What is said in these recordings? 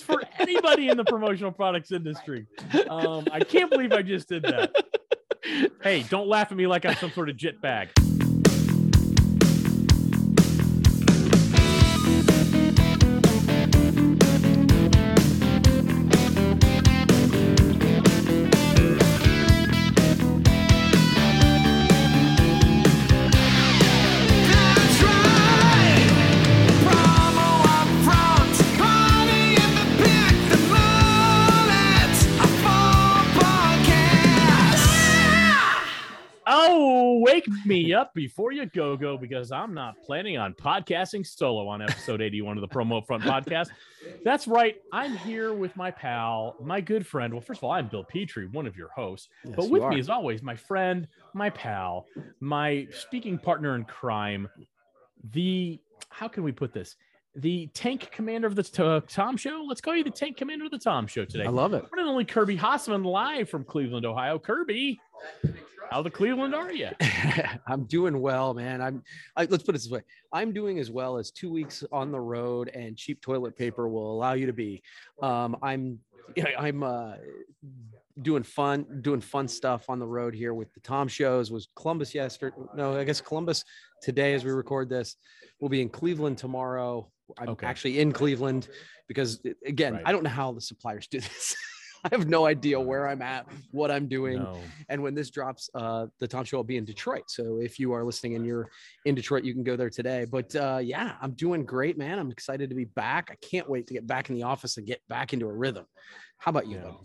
It's for anybody in the promotional products industry. Um, I can't believe I just did that. Hey, don't laugh at me like I'm some sort of jit bag. Before you go go because I'm not planning on podcasting solo on episode 81 of the Promo Front podcast. That's right. I'm here with my pal, my good friend. Well, first of all, I'm Bill Petrie, one of your hosts. but with me, as always, my friend, my pal, my speaking partner in crime, the how can we put this? The tank commander of the t- uh, Tom Show. Let's call you the tank commander of the Tom Show today. I love it. One and only Kirby Hasseman live from Cleveland, Ohio. Kirby, how the Cleveland are you? I'm doing well, man. I'm. I, let's put it this way: I'm doing as well as two weeks on the road and cheap toilet paper will allow you to be. Um, I'm. I'm uh, doing fun, doing fun stuff on the road here with the Tom shows. Was Columbus yesterday? No, I guess Columbus today as we record this. We'll be in Cleveland tomorrow. I'm Okay. actually in Cleveland because again, Right. I don't know how the suppliers do this. I have no idea where I'm at, what I'm doing. No. And when this drops, uh, the Tom Show will be in Detroit. So if you are listening and you're in Detroit, you can go there today. But uh, yeah, I'm doing great, man. I'm excited to be back. I can't wait to get back in the office and get back into a rhythm. How about you? Yeah. though?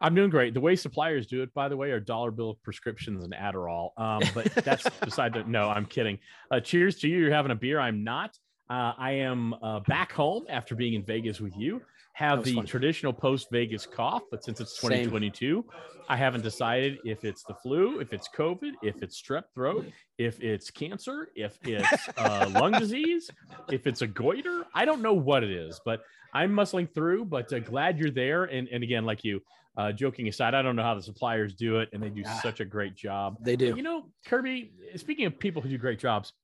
I'm doing great. The way suppliers do it, by the way, are dollar bill prescriptions and Adderall. Um, but that's beside the. No, I'm kidding. Uh, cheers to you. You're having a beer. I'm not. Uh, I am uh, back home after being in Vegas with you. Have the fun. traditional post Vegas cough, but since it's Same. 2022, I haven't decided if it's the flu, if it's COVID, if it's strep throat, if it's cancer, if it's uh, lung disease, if it's a goiter. I don't know what it is, but I'm muscling through. But uh, glad you're there. And and again, like you, uh, joking aside, I don't know how the suppliers do it, and they do Ah. such a great job. They do. You know, Kirby, speaking of people who do great jobs,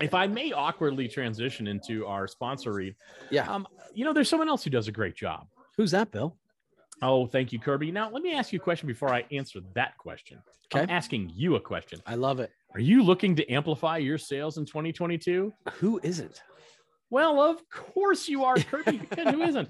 if I may awkwardly transition into our sponsor read, yeah. um, you know, there's someone else who does a great job. Who's that, Bill? Oh, thank you, Kirby. Now, let me ask you a question before I answer that question. I'm asking you a question. I love it. Are you looking to amplify your sales in 2022? Who isn't? Well, of course you are, Kirby. who isn't?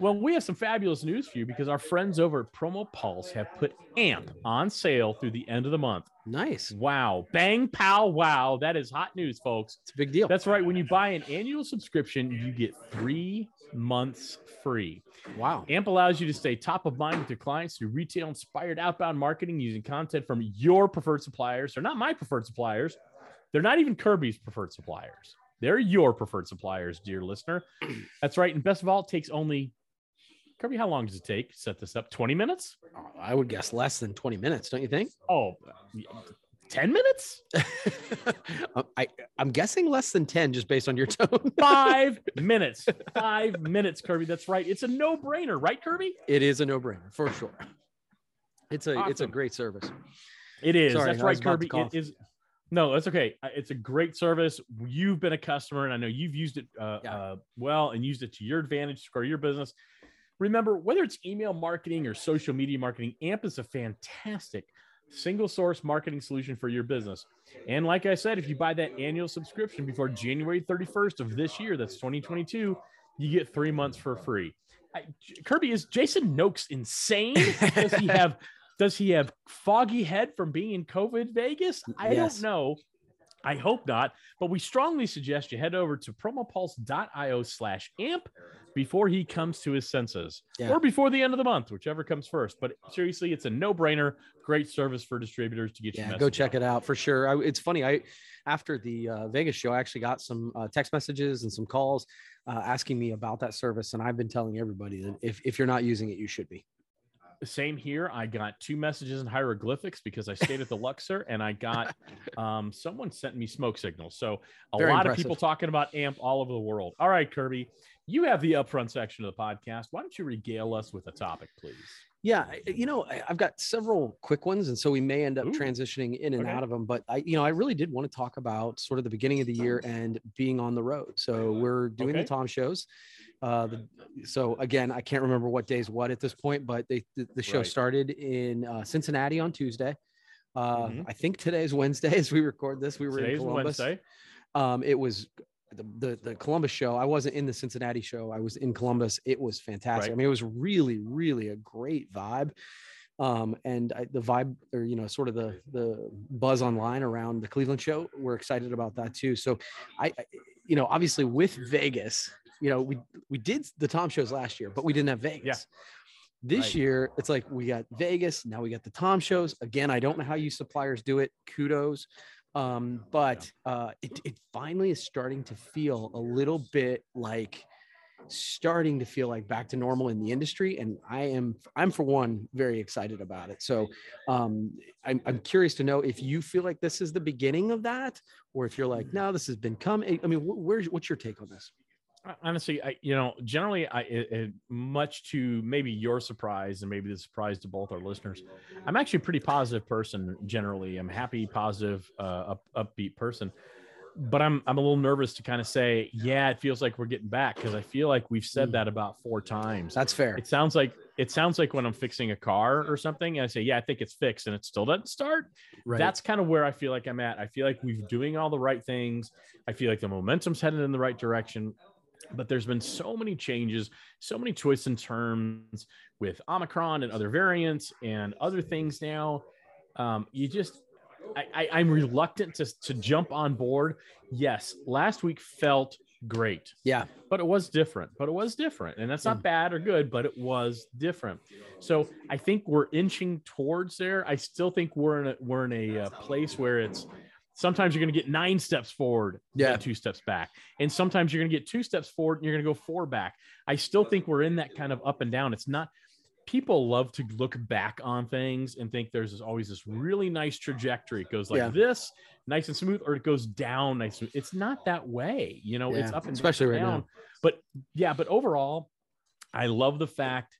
Well, we have some fabulous news for you because our friends over at PromoPulse have put AMP on sale through the end of the month. Nice. Wow. Bang, pow, wow. That is hot news, folks. It's a big deal. That's right. When you buy an annual subscription, you get three months free. wow. AMP allows you to stay top of mind with your clients through retail inspired outbound marketing using content from your preferred suppliers. They're not my preferred suppliers. They're not even Kirby's preferred suppliers. They're your preferred suppliers, dear listener. That's right. And best of all, it takes only Kirby, how long does it take to set this up? 20 minutes? Oh, I would guess less than 20 minutes, don't you think? Oh, 10 minutes? Uh, I, I'm guessing less than 10 just based on your tone. Five minutes. Five minutes, Kirby. That's right. It's a no brainer, right, Kirby? it is a no-brainer for sure. It's a it's a great service. It is. Sorry, That's right, was about to Kirby. It is. No, that's okay. It's a great service. You've been a customer, and I know you've used it uh, Yeah. uh, well and used it to your advantage to grow your business. Remember, whether it's email marketing or social media marketing, AMP is a fantastic single source marketing solution for your business. And like I said, if you buy that annual subscription before January 31st of this year, that's 2022, you get three months for free. I, Kirby, is Jason Noakes insane? Does he have does he have foggy head from being in COVID Vegas? I Yes. don't know. I hope not, but we strongly suggest you head over to promopulse.io slash amp before he comes to his senses Yeah. or before the end of the month, whichever comes first. But seriously, it's a no brainer. Great service for distributors to get Yeah, go check out. it out for sure. I, it's funny. I after the uh, Vegas show, I actually got some uh, text messages and some calls uh, asking me about that service, and I've been telling everybody that if if you're not using it, you should be. Same here. I got two messages in hieroglyphics because I stayed at the Luxor and I got um, someone sent me smoke signals. So a Very lot of people talking about AMP all over the world. All right, Kirby, you have the upfront section of the podcast. Why don't you regale us with a topic, please? Yeah, you know, I've got several quick ones, and so we may end up Ooh, transitioning in and okay. out of them. But I, you know, I really did want to talk about sort of the beginning of the year and being on the road. So we're doing Okay. the Tom shows, Uh, the, so again, I can't remember what day's what at this point, but they the, the show Right. started in uh, Cincinnati on Tuesday. Uh, Mhm. I think today is Wednesday as we record this. We were Today's in Columbus. Wednesday. Um, it was the, the the Columbus show. I wasn't in the Cincinnati show. I was in Columbus. It was fantastic. Right. I mean, it was really, really a great vibe. Um, and I, the vibe, or you know, sort of the the buzz online around the Cleveland show. We're excited about that too. So, I, I- you know, obviously with Vegas, you know, we we did the Tom shows last year, but we didn't have Vegas. Yeah. This Right. year, it's like we got Vegas. Now we got the Tom shows. Again, I don't know how you suppliers do it. Kudos. Um, but uh, it, it finally is starting to feel a little bit like starting to feel like back to normal in the industry. And I am, I'm for one, very excited about it. So um, I'm, I'm curious to know if you feel like this is the beginning of that, or if you're like, no, this has been coming. I mean, wh- where's, what's your take on this? Hon- Honestly, I you know generally I it, it, much to maybe your surprise and maybe the surprise to both our listeners. I'm actually a pretty positive person generally. I'm happy, positive, uh, up, upbeat person. But I'm I'm a little nervous to kind of say, yeah, it feels like we're getting back because I feel like we've said Mm. that about four times. That's fair. It sounds like it sounds like when I'm fixing a car or something, and I say, yeah, I think it's fixed, and it still doesn't start. Right. That's kind of where I feel like I'm at. I feel like we're doing all the right things. I feel like the momentum's headed in the right direction. But there's been so many changes, so many twists and turns with Omicron and other variants and other things now. Um, you just, I, I, I'm reluctant to, to jump on board. Yes, last week felt great yeah. but it was different but it was different and that's not bad or good but it was different so i think we're inching towards there i still think we're in a we're in a uh, place where it's sometimes you're going to get nine steps forward Yeah. and two steps back. And sometimes you're going to get two steps forward and you're going to go four back. I still think we're in that kind of up and down. It's not people love to look back on things and think there's always this really nice trajectory. It goes like Yeah. this nice and smooth or it goes down nice and- it's not that way you know it's up and especially right down. Now. but yeah but overall i love the fact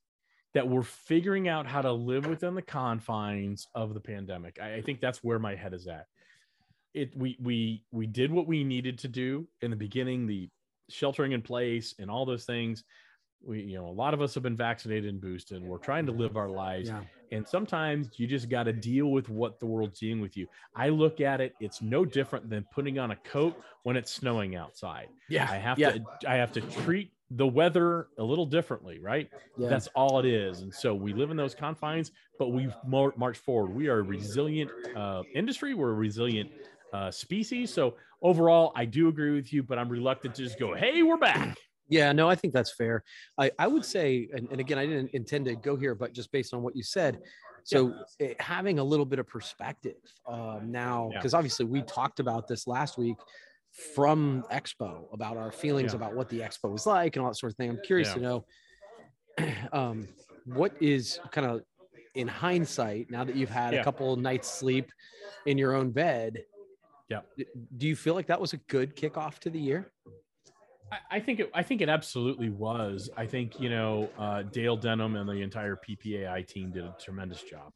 that we're figuring out how to live within the confines of the pandemic. I, I think that's where my head is at it we we we did what we needed to do in the beginning the sheltering in place and all those things we you know a lot of us have been vaccinated and boosted And we're trying to live our lives Yeah. and sometimes you just got to deal with what the world's dealing with you i look at it it's no different than putting on a coat when it's snowing outside Yeah. I have yeah. to I have to treat the weather a little differently, right? Yeah. That's all it is. And so we live in those confines, but we've mar- marched forward. We are a resilient uh, industry. We're a resilient uh, species. So overall, I do agree with you, but I'm reluctant to just go, "Hey, we're back." Yeah, no, I think that's fair. I, I would say, and, and again, I didn't intend to go here, but just based on what you said, so eh, having a little bit of perspective um, now, Yeah. because obviously we talked about this last week from Expo about our feelings Yeah. about what the Expo was like and all that sort of thing. I'm curious to know um, what is kind of in hindsight now that you've had Yeah. a couple nights sleep in your own bed. Yeah. Do you feel like that was a good kickoff to the year? I, think it, I think it absolutely was. I think you know uh, Dale Denham and the entire PPAI team did a tremendous job.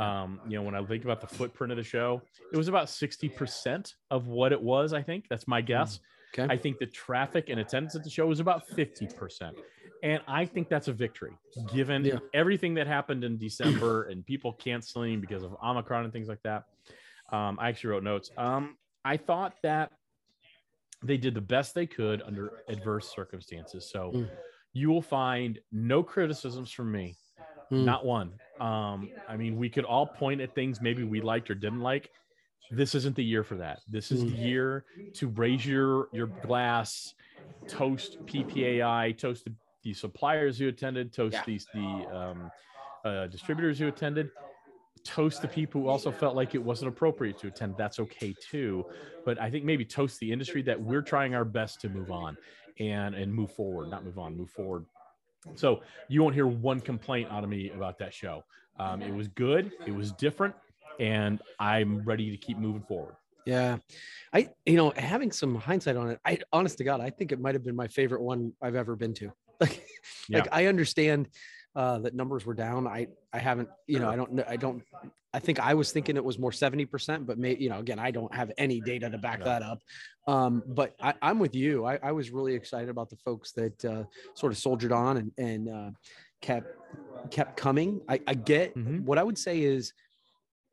Um, you know, when I think about the footprint of the show, it was about sixty percent of what it was. I think that's my guess. Okay. I think the traffic and attendance at the show was about fifty percent, and I think that's a victory given Yeah. everything that happened in December and people canceling because of Omicron and things like that. Um, I actually wrote notes. Um, I thought that they did the best they could under adverse circumstances. So Mm. you will find no criticisms from me, Mm. not one. Um, I mean, we could all point at things maybe we liked or didn't like. This isn't the year for that. This is Mm. the year to raise your your glass, toast PPAI, toast the, the suppliers who attended, toast Yeah. these the um, uh, distributors who attended, toast the people who also felt like it wasn't appropriate to attend. That's okay too. But I think maybe toast the industry that we're trying our best to move on and and move forward, not move on, move forward. So you won't hear one complaint out of me about that show. Um, it was good, it was different, and I'm ready to keep moving forward. Yeah. I, you know, having some hindsight on it, I, honest to God, I think it might have been my favorite one I've ever been to. Like, Yeah. like I understand uh, that numbers were down. I I haven't, you know, I don't know. I don't. I think I was thinking it was more seventy percent, but may you know, again, I don't have any data to back that up. Um, but I, I'm with you. I, I was really excited about the folks that uh, sort of soldiered on and and uh, kept kept coming. I, I get Mhm. what I would say is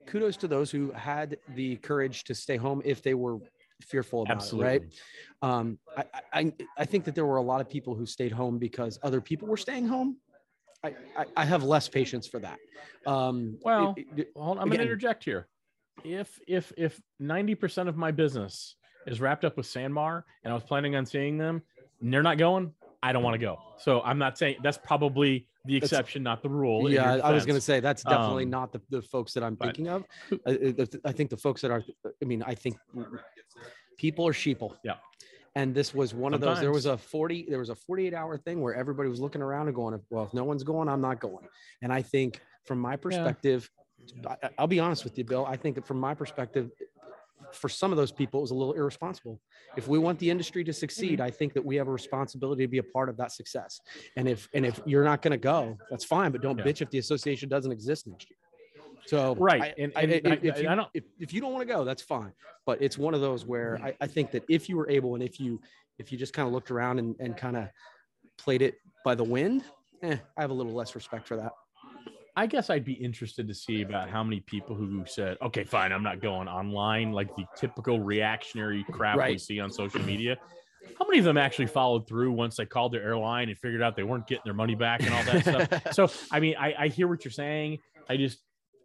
kudos to those who had the courage to stay home if they were fearful about Absolutely. it, right? Um, I, I- I, I think that there were a lot of people who stayed home because other people were staying home. I, I, I have less patience for that. Um, Well, it- it- on, I'm going to interject here. If if if 90% of my business is wrapped up with SanMar and I was planning on seeing them, and they're not going, I don't want to go. So I'm not saying that's probably the That's- exception, not the rule. yeah, I was going to say that's definitely Um, not the, the folks that I'm but- thinking of. I, I- I think the folks that are, I mean, I think people are sheeple. Yeah. And this was one of those. There was a 40, there was a 48 hour thing where everybody was looking around and going, well, if no one's going, I'm not going. And I think from my perspective, I, I'll be honest with you, Bill. I think that from my perspective, for some of those people, it was a little irresponsible. If we want the industry to succeed, Mm-hmm. I think that we have a responsibility to be a part of that success. And if and if you're not going to go, that's fine. But don't Yeah. bitch if the association doesn't exist next year. So Right, I- and- I- and if, I- if you, I don't- if, if you don't want to go, that's fine. But it's one of those where I, I think that if you were able and if you if you just kind of looked around and, and kind of played it by the wind, eh, I have a little less respect for that. I guess I'd be interested to see about how many people who said, "Okay, fine, I'm not going online," like the typical reactionary crap we see on social media. How many of them actually followed through once they called their airline and figured out they weren't getting their money back and all that stuff? So, I mean, I, I hear what you're saying. I just,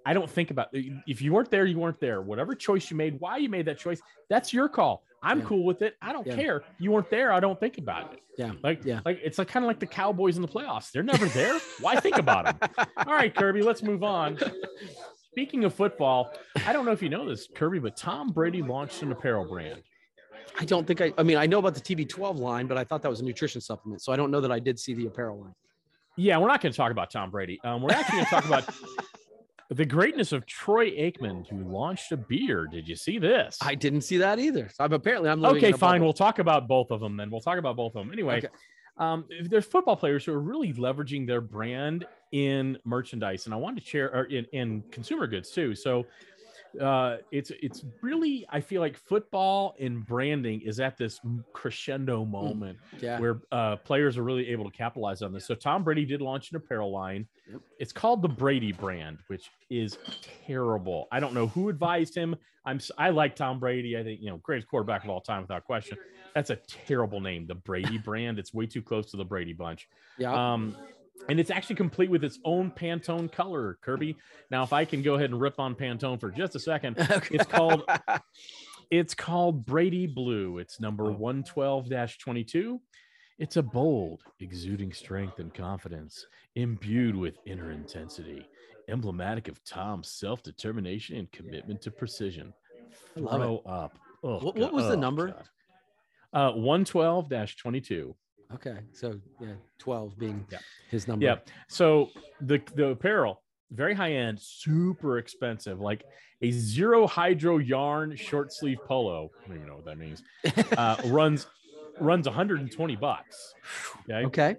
I don't think about if you weren't there, you weren't there. Whatever choice you made, why you made that choice, that's your call. I'm Yeah. cool with it. I don't Yeah. care. You weren't there. I don't think about it. Yeah. Like, Yeah. like it's like kind of like the Cowboys in the playoffs. They're never there. why think about them? All right, Kirby, let's move on. Speaking of football, I don't know if you know this, Kirby, but Tom Brady launched an apparel brand. I don't think I. I mean, I know about the TB12 line, but I thought that was a nutrition supplement. So I don't know that I did see the apparel line. Yeah, we're not going to talk about Tom Brady. Um, we're actually going to talk about the greatness of Troy Aikman, who launched a beer. Did you see this? I didn't see that either. So I'm apparently I'm okay, fine. We'll talk about both of them then. We'll talk about both of them. Anyway, Okay. um, there's football players who are really leveraging their brand in merchandise, and I wanted to share or in, in consumer goods too. So uh, it's it's really I feel like football and branding is at this crescendo moment Yeah. where uh, players are really able to capitalize on this. So Tom Brady did launch an apparel line. Yep. It's called the Brady brand, which is terrible. I don't know who advised him. I'm s- I like Tom Brady. I think you know greatest quarterback of all time without question. That's a terrible name, the Brady brand. It's way too close to the Brady bunch. Yeah. Um, and it's actually complete with its own Pantone color, Kirby. Now, if I can go ahead and rip on Pantone for just a second, it's called it's called Brady Blue. It's number Oh. 112 22. It's a bold, exuding strength and confidence, imbued with inner intensity, emblematic of Tom's self determination and commitment to precision. I love it. Throw up. Oh, What- what was the God. number? Uh, 112 22. Okay. So yeah, 12 being Yeah. his number. Yeah. So the the apparel, very high end, super expensive, like a zero hydro yarn short sleeve polo. I don't even know what that means. Uh, runs runs 120 bucks. Okay. Okay.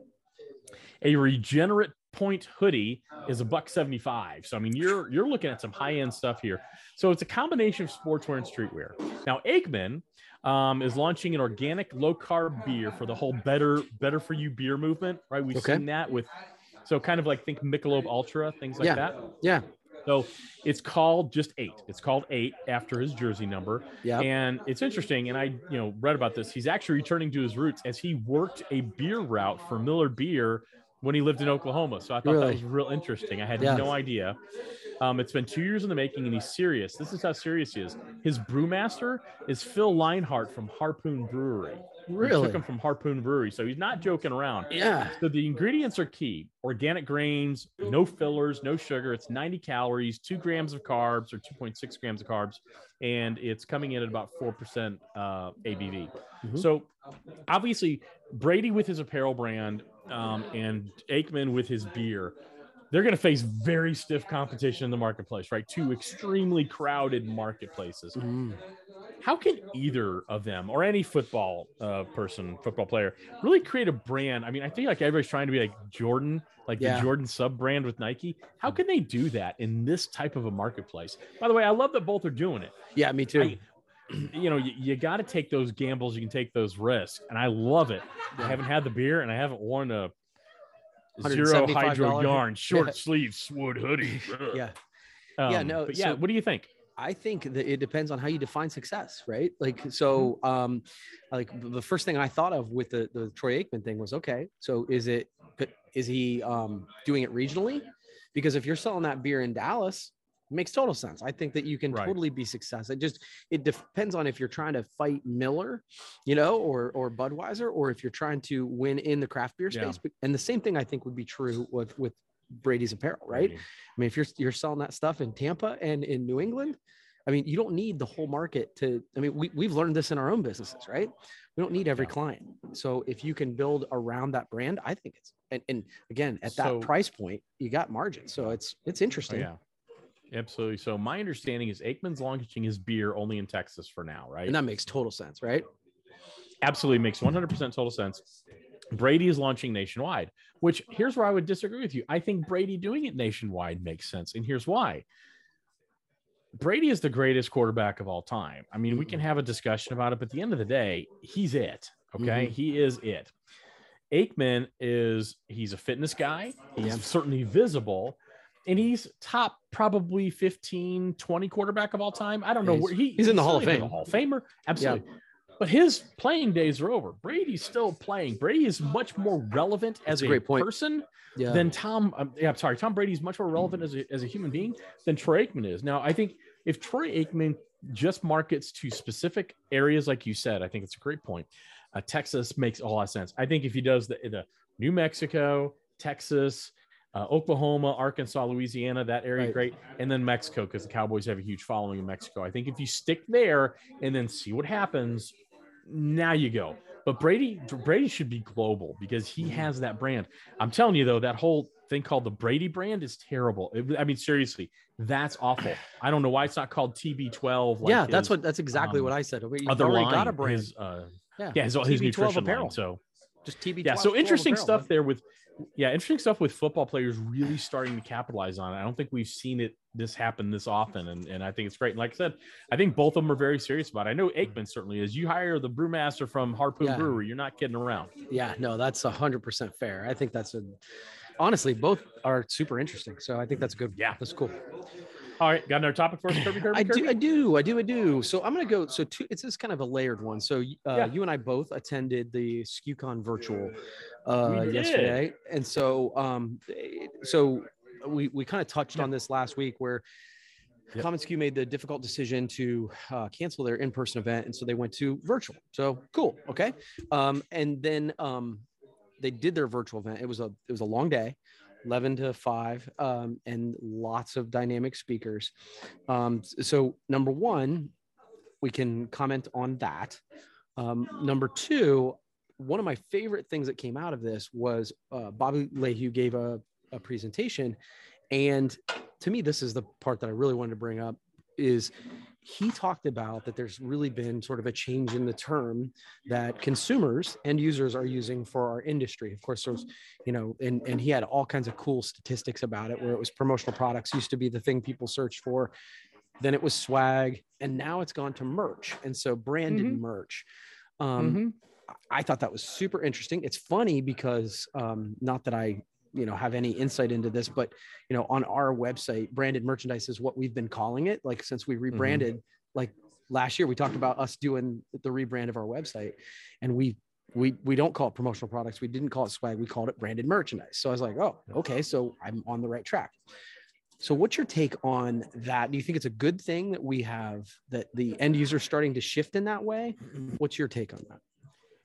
A regenerate point hoodie is a buck 75. So I mean you're you're looking at some high end stuff here. So it's a combination of sportswear and streetwear. Now Aikman um, is launching an organic low carb beer for the whole better better for you beer movement. Right, we've Okay. seen that with so kind of like think Michelob Ultra things like Yeah. that. Yeah. So it's called just eight. It's called eight after his jersey number. Yeah. And it's interesting, and I, you know, read about this. He's actually returning to his roots as he worked a beer route for Miller Beer when he lived in Oklahoma. So I thought Really? that was real interesting. I had no idea. Um, it's been two years in the making, and he's serious. This is how serious he is. His brewmaster is Phil Leinhart from Harpoon Brewery. He Really? took him from Harpoon Brewery, so he's not joking around. Yeah. So the ingredients are key: organic grains, no fillers, no sugar. It's 90 calories, two grams of carbs or 2.6 grams of carbs, and it's coming in at about four percent uh, ABV. Mhm. So obviously Brady with his apparel brand um, and Aikman with his beer. they're going to face very stiff competition in the marketplace, right? Two extremely crowded marketplaces. Mm. How can either of them or any football uh, person, football player, really create a brand? I mean, I think like everybody's trying to be like Jordan, like Yeah. the Jordan sub brand with Nike. How can they do that in this type of a marketplace? By the way, I love that both are doing it. Yeah, me too. I- you know, you, you got to take those gambles. You can take those risks, and I love it. I haven't had the beer, and I haven't worn a zero hydro yarn short Yeah. sleeve swood hoodie. yeah. Um, Yeah, no, yeah, so- what do you think? I think that it depends on how you define success, right? Like, so, um, like the first thing I thought of with the the Troy Aikman thing was, okay, so is it, but is he um, doing it regionally? Because if you're selling that beer in Dallas, makes total sense. I think that you can Right. totally be success. It just it depends on if you're trying to fight Miller, you know, or or Budweiser, or if you're trying to win in the craft beer space. But- And the same thing I think would be true with with Brady's apparel, right? Mm-hmm. I mean, if you're you're selling that stuff in Tampa and in New England, I mean, you don't need the whole market to. I mean, we we've learned this in our own businesses, right? We don't need every Yeah. client. So if you can build around that brand, I think it's and, and again at that So- price point, you got margin. So it's it's Oh, interesting. yeah. Absolutely. So my understanding is Aikman's launching his beer only in Texas for now, right? And that makes total sense, right? Absolutely makes 100% total sense. Brady is launching nationwide, which here's where I would disagree with you. I think Brady doing it nationwide makes sense. And here's why. Brady is the greatest quarterback of all time. I mean, we can have a discussion about it, but at the end of the day, he's it. Okay. Mhm. He is it. Aikman is he's a fitness guy. He's Yeah. certainly visible. And he's top probably 15, 20 quarterback of all time. I don't know Yeah, where he, he's in the Hall of Fame. Hall of Famer. Absolutely. But his playing days are over. Brady's still playing. Brady is much more relevant as That's a point. person Yeah. than Tom. Um, yeah, I'm sorry. Tom Brady is much more relevant as a, as a human being than Troy Aikman is. Now, I think if Troy Aikman just markets to specific areas, like you said, I think it's a great point. Uh, Texas makes a lot of sense. I think if he does the, the New Mexico, Texas, uh, Oklahoma, Arkansas, Louisiana, that area, Right. great. And then Mexico, because the Cowboys have a huge following in Mexico. I think if you stick there and then see what happens, now you go. But Brady, Brady should be global because he has that brand. I'm telling you though, that whole thing called the Brady brand is terrible. It- I mean, seriously, that's awful. I don't know why it's not called TB12. Like yeah, that's his what that's exactly um, what I said. We other line, got a brand. His, uh, yeah, yeah, his, his TB12 nutrition apparel. line. So just TB. yeah, so interesting stuff there with yeah, interesting stuff with football players really starting to capitalize on it. I don't think we've seen it this happen this often, and, and I think it's great. And like I said, I think both of them are very serious about it. I know mm-hmm. Aikman certainly is. You hire the brewmaster from Harpoon Yeah. Brewery, you're not kidding around. Yeah, no, that's a hundred percent fair. I think that's a honestly both are super interesting. So I think that's good. Yeah. that's cool. All right, got another topic for us, Kirby? Kirby, I Kirby? do, I do, I do, I do. So I'm gonna go. So two, it's this kind of a layered one. So uh, Yeah. you and I both attended the SKUCon virtual uh, yesterday, and so um, so we we kind of touched on this last week where. Yep. commonsku made the difficult decision to uh, cancel their in-person event, and so they went to virtual. So cool, okay. Um, and then um, they did their virtual event. It was a it was a long day, 11 to 5 um, and lots of dynamic speakers. Um, so number one we can comment on that. Um, number two one of my favorite things that came out of this was uh, Bobby Lehew gave a, a presentation. And to me this is the part that i really wanted to bring up is he talked about that there's really been sort of a change in the term that consumers and users are using for our industry of course there's you know and and he had all kinds of cool statistics about it where it was promotional products used to be the thing people searched for then it was swag and now it's gone to merch and so branded Mhm. merch um Mhm. I thought that was super interesting. It's funny because um, not that I, you know, have any insight into this, but you know, on our website, branded merchandise is what we've been calling it. Like since we mm-hmm. rebranded, like last year, we talked about us doing the rebrand of our website, and we we we don't call it promotional products. We didn't call it swag. We called it branded merchandise. So I was like, oh, okay, so I'm on the right track. So what's your take on that? Do you think it's a good thing that we have that the end user starting to shift in that way? Mm-hmm. What's your take on that?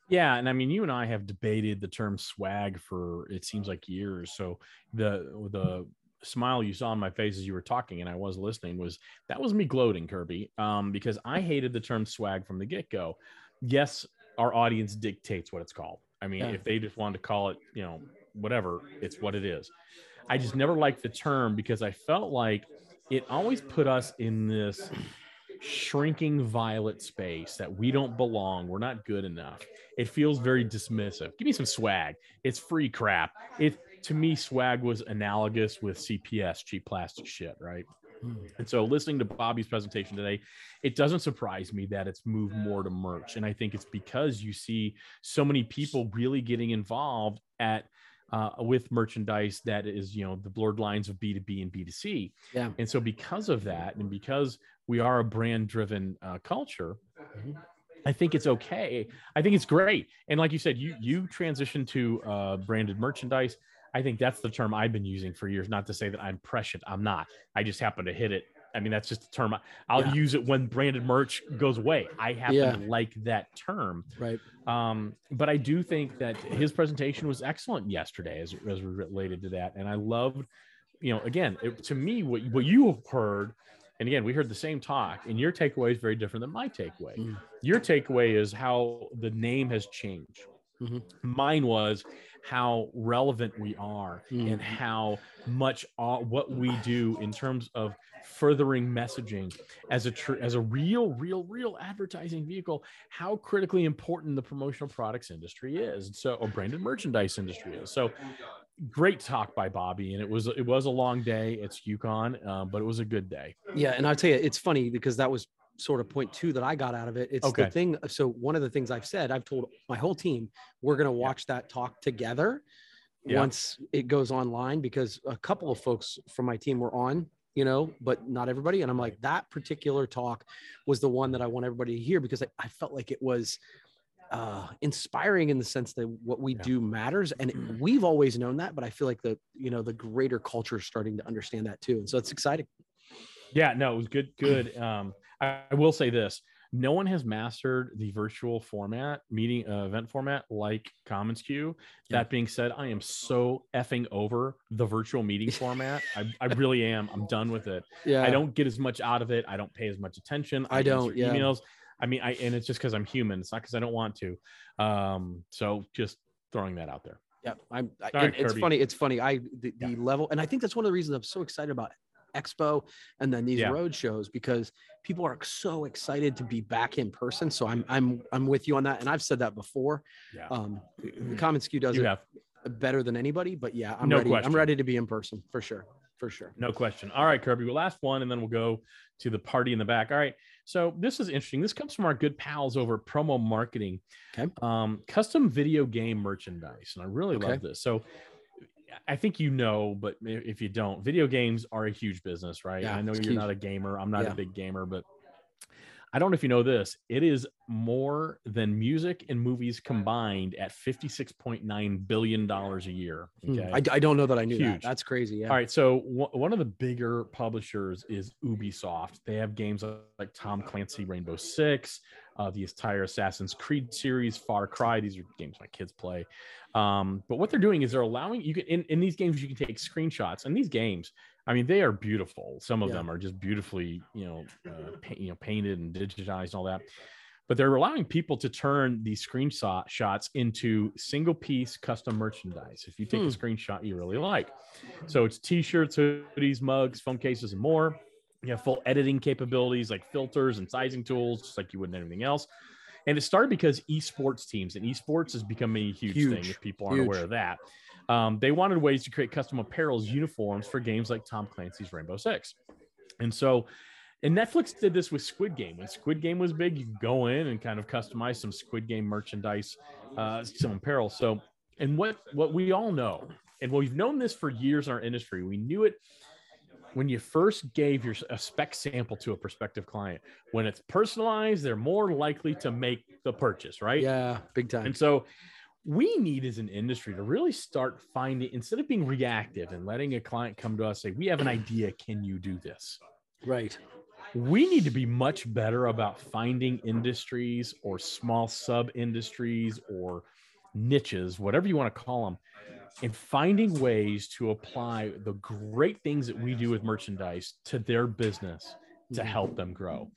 Yeah, and I mean, you and I have debated the term swag for it seems like years. So the the smile you saw on my face as you were talking, and I was listening, was that was me gloating, Kirby, um, because I hated the term swag from the get go. Yes, our audience dictates what it's called. I mean, Yeah. if they just wanted to call it, you know, whatever, it's what it is. I just never liked the term because I felt like it always put us in this shrinking violet space that we don't belong. We're not good enough. It feels very dismissive. Give me some swag. It's free crap. It to me, swag was analogous with CPS, cheap plastic shit, right? And so listening to Bobby's presentation today, it doesn't surprise me that it's moved more to merch. And I think it's because you see so many people really getting involved at uh, with merchandise that is, you know, the blurred lines of B2B and B2C. Yeah. And so because of that, and because we are a brand driven uh, culture, I think it's okay. I think it's great. And like you said, you you transitioned to uh, branded merchandise. I think that's the term I've been using for years. Not to say that I'm prescient. I'm not. I just happen to hit it. I mean, that's just a term. I'll Yeah. use it when branded merch goes away. I happen Yeah. to like that term. Right. Um, but I do think that his presentation was excellent yesterday as, as related to that. And I loved, you know, again, it, to me, what, what you have heard, and again, we heard the same talk, and your takeaway is very different than my takeaway. Mm. Your takeaway is how the name has changed. Mhm. Mine was how relevant we are Mm. and how much all, what we do in terms of furthering messaging as a tr- as a real real real advertising vehicle how critically important the promotional products industry is so or branded merchandise industry is so great talk by bobby and it was it was a long day it's yukon um, but it was a good day Yeah, and I'll tell you, it's funny because that was sort of point two that I got out of it. It's Okay. the thing. So one of the things I've said, I've told my whole team, we're going to watch that talk together Yeah. once it goes online because a couple of folks from my team were on, you know, but not everybody. And I'm like, that particular talk was the one that I want everybody to hear because I, I felt like it was uh inspiring in the sense that what we Yeah. do matters and it- we've always known that but i feel like the you know the greater culture is starting to understand that too and so it's exciting yeah no it was good good um i, I will say this no one has mastered the virtual format meeting uh, event format like commonsku Yeah. that being said i am so effing over the virtual meeting format I, I really am i'm done with it yeah I don't get as much out of it. I don't pay as much attention. I don't, yeah. Emails. I mean, I and it's just because I'm human. It's not because I don't want to. Um, so just throwing that out there. Yeah, I'm. I, All right, and it's Kirby. funny. It's funny. I the, the Yeah. level, and I think that's one of the reasons I'm so excited about Expo and then these Yeah. road shows because people are so excited to be back in person. So I'm I'm I'm with you on that, and I've said that before. Yeah. Um, the commonsku does you it have better than anybody, but yeah, I'm No ready. question. I'm ready to be in person for sure, for sure. no question. All right, Kirby. Well, last one, and then we'll go to the party in the back. All right. So this is interesting. This comes from our good pals over Promo Marketing. Okay. Um, custom video game merchandise, and I really Okay. love this. So. I think you know, but if you don't, video games are a huge business, right? Yeah, I know you're huge. not a gamer. I'm not Yeah. a big gamer, but I don't know if you know this. It is more than music and movies combined at $56.9 billion a year. Hmm. Okay. I, I don't know that I knew that. That's crazy. Yeah. All right. So w- one of the bigger publishers is Ubisoft. They have games like- like Tom Clancy Rainbow Six, uh, the entire Assassin's Creed series, Far Cry. These are games my kids play. Um, but what they're doing is they're allowing you can in, in these games you can take screenshots. And these games, I mean, they are beautiful. Some of Yeah. them are just beautifully, you know, uh, pa- you know, painted and digitized and all that. But they're allowing people to turn these screenshot shots into single piece custom merchandise. If you take Hmm. a screenshot you really like, so it's t-shirts, hoodies, mugs, phone cases, and more. You have full editing capabilities like filters and sizing tools, just like you would in anything else. And it started because esports teams and esports is becoming a huge, thing. If people aren't Huge. aware of that, um, they wanted ways to create custom apparels, uniforms for games like Tom Clancy's Rainbow Six. And so, and Netflix did this with Squid Game. When Squid Game was big, you could go in and kind of customize some Squid Game merchandise, uh, some apparel. So, and what what we all know, and we've known this for years in our industry, we knew it when you first gave your a spec sample to a prospective client. When it's personalized, they're more likely to make the purchase, right? Yeah. Big time. And so we need as an industry to really start finding instead of being reactive and letting a client come to us say, We have an idea, can you do this? Right. We need to be much better about finding industries or small sub industries or niches, whatever you want to call them, and finding ways to apply the great things that we do with merchandise to their business to Mhm. help them grow.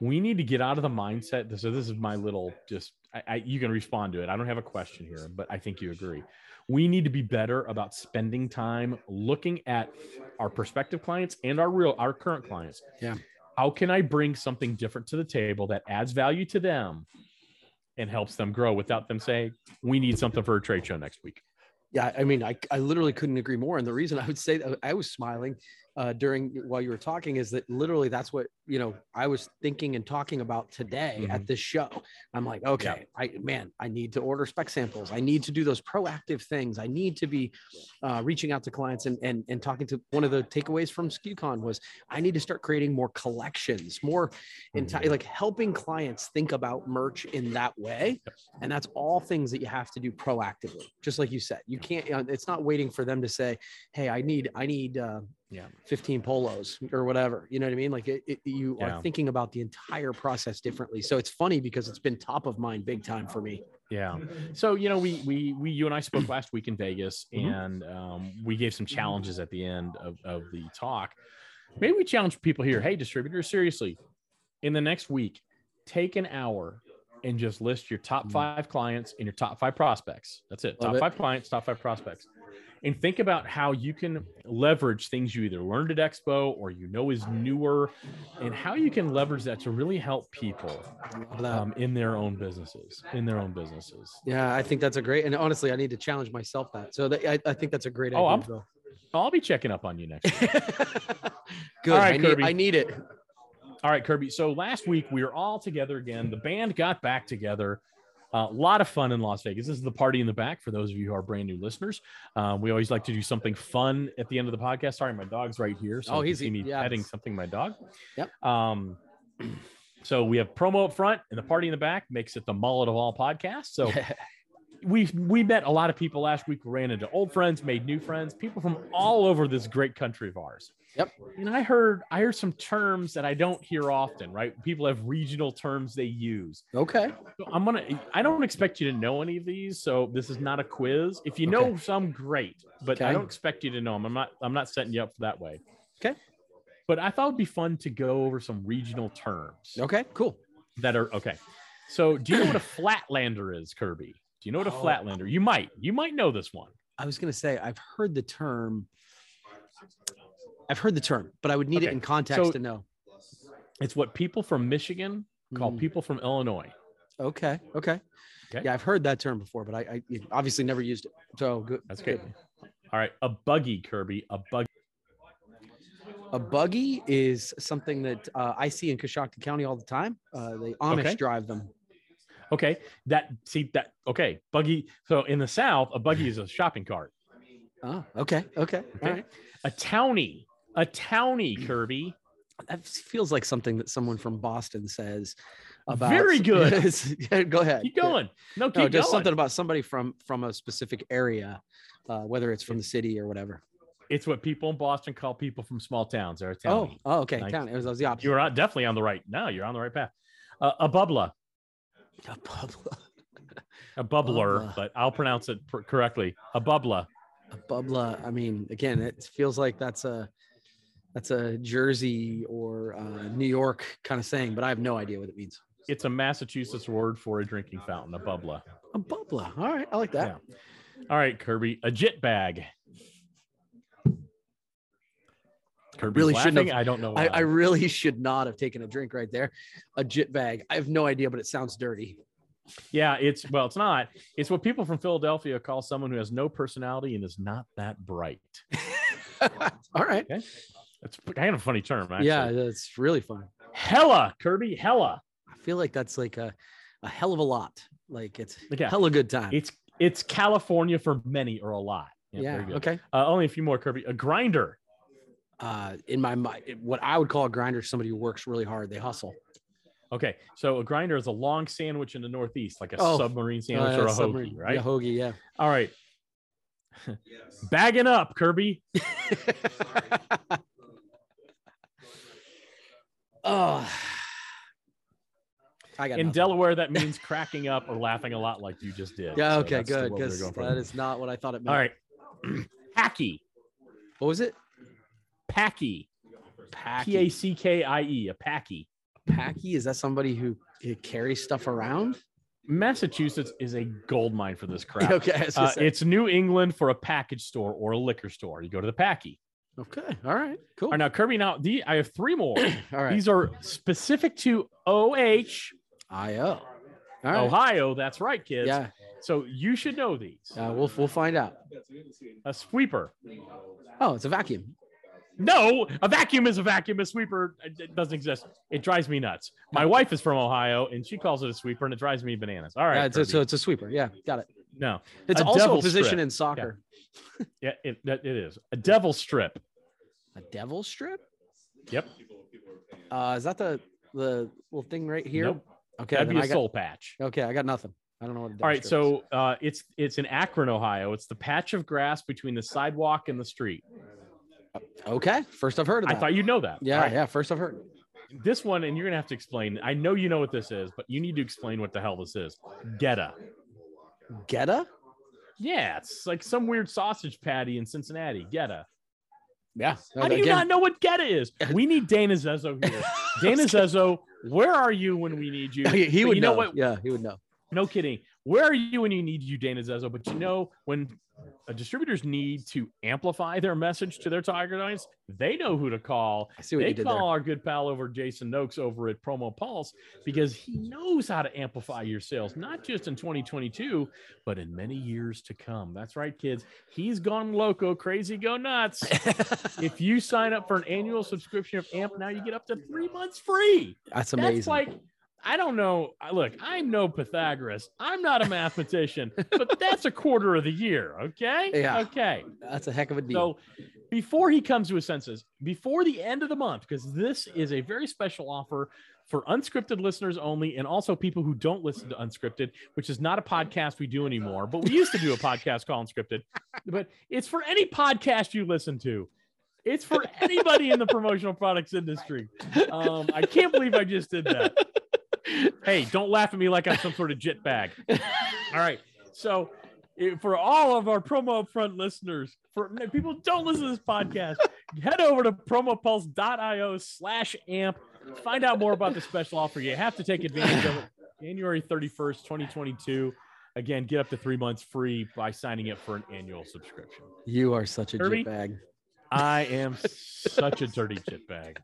We need to get out of the mindset. So this is my little just I, I you can respond to it. I don't have a question here, but I think you agree. we need to be better about spending time looking at our prospective clients and our real our current clients. Yeah. How can I bring something different to the table that adds value to them and helps them grow without them saying, we need something for a trade show next week? Yeah, I mean, I, I literally couldn't agree more. And the reason I would say that I was smiling uh, during while you were talking is that literally that's what you know I was thinking and talking about today at this show. I'm like, okay, I man, I need to order spec samples. I need to do those proactive things. I need to be uh, reaching out to clients and and and talking to one of the takeaways from SKUCon was I need to start creating more collections, more enti- like helping clients think about merch in that way. And that's all things that you have to do proactively. Just like you said, you can't. It's not waiting for them to say, "Hey, I need, I need." Uh, Yeah. 15 polos or whatever. You know what I mean? Like it, it, you Yeah. are thinking about the entire process differently. So it's funny because it's been top of mind big time for me. Yeah. So you know, we we we you and I spoke last week in Vegas, Mhm. and um, we gave some challenges at the end of, of the talk. Maybe we challenge people here. Hey, distributors, seriously, in the next week, take an hour and just list your top Mhm. five clients and your top five prospects. That's it. Love top it. five clients, top five prospects. And think about how you can leverage things you either learned at Expo or you know is newer, and how you can leverage that to really help people um, in their own businesses. In their own businesses. yeah, I think that's a great. And honestly, I need to challenge myself that. So that, I, I think that's a great Oh, idea. I'm. I'll be checking up on you next. week. Good. All right, I, need, Kirby. I need it. all right, Kirby. So last week we were all together again. The band got back together. A lot of fun in Las Vegas. This is the party in the back for those of you who are brand new listeners. Um, we always like to do something fun at the end of the podcast. Sorry, my dog's right here. So Oh, he's- see me yeah, petting something. My dog. Yep. Um, so we have promo up front and the party in the back makes it the mullet of all podcasts. So we we met a lot of people last week. We Ran into old friends, made new friends, people from all over this great country of ours. Yep. And I heard I heard some terms that I don't hear often. Right? People have regional terms they use. okay. So I'm gonna. I don't expect you to know any of these, so this is not a quiz. If you know Okay. some, great, but I don't expect you to know them. I'm not. I'm not setting you up for that way. Okay. But I thought it'd be fun to go over some regional terms Okay. Cool. that are okay. So, do you know what a flatlander is, Kirby? Do you know what a Oh. flatlander? You might. You might know this one. I was gonna say I've heard the term. I've heard the term, but I would need Okay, it in context so- to know. It's what people from Michigan call Mm. people from Illinois. Okay. Okay. Okay. Yeah, I've heard that term before, but I, I obviously never used it. So good. That's good. All right, a buggy, Kirby. A buggy. A buggy is something that uh, I see in Coshocton County all the time. Uh, the Amish Okay. drive them. Okay, that see that. Okay, buggy. So in the South, a buggy is a shopping cart. Oh, okay. Okay. Okay. All right. A townie. A townie, Kirby. That feels like something that someone from Boston says about. Very good. Go ahead. Keep going. No, keep No, just going. something about somebody from from a specific area, uh, whether it's from the city or whatever. It's what people in Boston call people from small towns. They're a Oh, townie. oh, okay. Nice. Town. It was, it was the opposite. You're on- definitely on the right. No, you're on the right path. Uh, a bubbler. A bubbler. A bubbler, Bubbler. but I'll pronounce it pr- correctly. A bubbler. A bubbler. I mean, again, it feels like that's a that's a Jersey or uh, New York kind of saying, but I have no idea what it means. It's a Massachusetts word for a drinking fountain. A bubbler. A bubbler. All right, I like that. Yeah. All right, Kirby. A jit bag. Kirby's Really shouldn't laughing. have- I don't know. I. I really should not have taken a drink right there. A jit bag. I have no idea, but it sounds dirty. Yeah, it's well, it's not. It's what people from Philadelphia call someone who has no personality and is not that bright. All right. That's kind of a funny term, actually. Yeah, that's really fun. Hella, Kirby, hella. I feel like that's like a, a hell of a lot. Like it's Yeah. hella good time. It's it's California for many or a lot. yeah. good. Okay. Uh, only a few more, Kirby. A grinder. Uh, in my mind, what I would call a grinder is somebody who works really hard. They hustle. Okay, so a grinder is a long sandwich in the Northeast, like a Oh, submarine sandwich Uh, or a hoagie, right? Yeah, hoagie. Yeah. All right. Bagging up, Kirby. oh. I got In nothing. Delaware, that means cracking up or laughing a lot, like you just did. Yeah. Okay. the- good. Because that is not what I thought it meant. All right. Packy. What was it? Packy. P A C K I E, a Packy. C K I. A packy. Is that somebody who carries stuff around? Massachusetts is a gold mine for this crap. Okay. I was gonna Uh, it's New England for a package store or a liquor store. You go to the Packy. Okay. All right. Cool. All right, now Kirby. Now the, I have three more. All right. These are specific to OH, IO. Right. Ohio. That's right, kids. Yeah. So you should know these. Uh, we'll we'll find out. A sweeper. Oh, it's a vacuum. No, a vacuum is a vacuum. A sweeper uh, it doesn't exist. It drives me nuts. My wife is from Ohio, and she calls it a sweeper, and it drives me bananas. All right. Yeah, it's a, so it's a sweeper. Yeah, got it. No, It's A also a position strip. in soccer. yeah, it, that- it is a devil strip. A devil strip? Yep. Uh, is that the the little thing right here? Nope. Okay. That'd be a I got, soul patch. okay, I got nothing. I don't know what. All right, so uh, it's it's in Akron, Ohio. It's the patch of grass between the sidewalk and the street. okay, first I've heard of I thought you'd know that. yeah, right, yeah, first I've heard. This one, and you're gonna have to explain. I know you know what this is, but you need to explain what the hell this is. Goetta. Goetta? Yeah, it's like some weird sausage patty in Cincinnati. Goetta. Yeah. How do you not know what Goetta is? We need Dana Zezzo here. Dana Zezzo, where are you when we need you? he, he would you know know. what? Yeah, he would know. No kidding. Where are you when you need you, Dana Zezzo? But you know, when distributors need to amplify their message to their target audience, they know who to call. I see what They you did call there. our good pal over Jason Noakes over at PromoPulse because he knows how to amplify your sales, not just in 2022, but in many years to come. That's right, kids. He's gone loco, crazy, go nuts. if you sign up for an annual subscription of AMP, now you get up to three months free. That's amazing. That's like, I don't know. Look, I'm no Pythagoras. I'm not a mathematician, but that's a quarter of the year. Okay. Yeah. Okay. That's a heck of a deal. So before he comes to his senses, before the end of the month, because this is a very special offer for unscripted listeners only, and also people who don't listen to unscripted, which is not a podcast we do anymore, but we used to do a podcast called Unscripted. But it's for any podcast you listen to. It's for anybody in the promotional products industry. Um, I can't believe I just did that. Hey, don't laugh at me like I'm some sort of jit bag. All right. So, eh, for all of our promo upfront listeners, for people who don't listen to this podcast, head over to promopulse.io slash amp. Find out more about the special offer. You have to take advantage of it. January 31st, 2022. Again, get up to three months free by signing up for an annual subscription. you are such a Kirby? bag. I am such a dirty jit bag.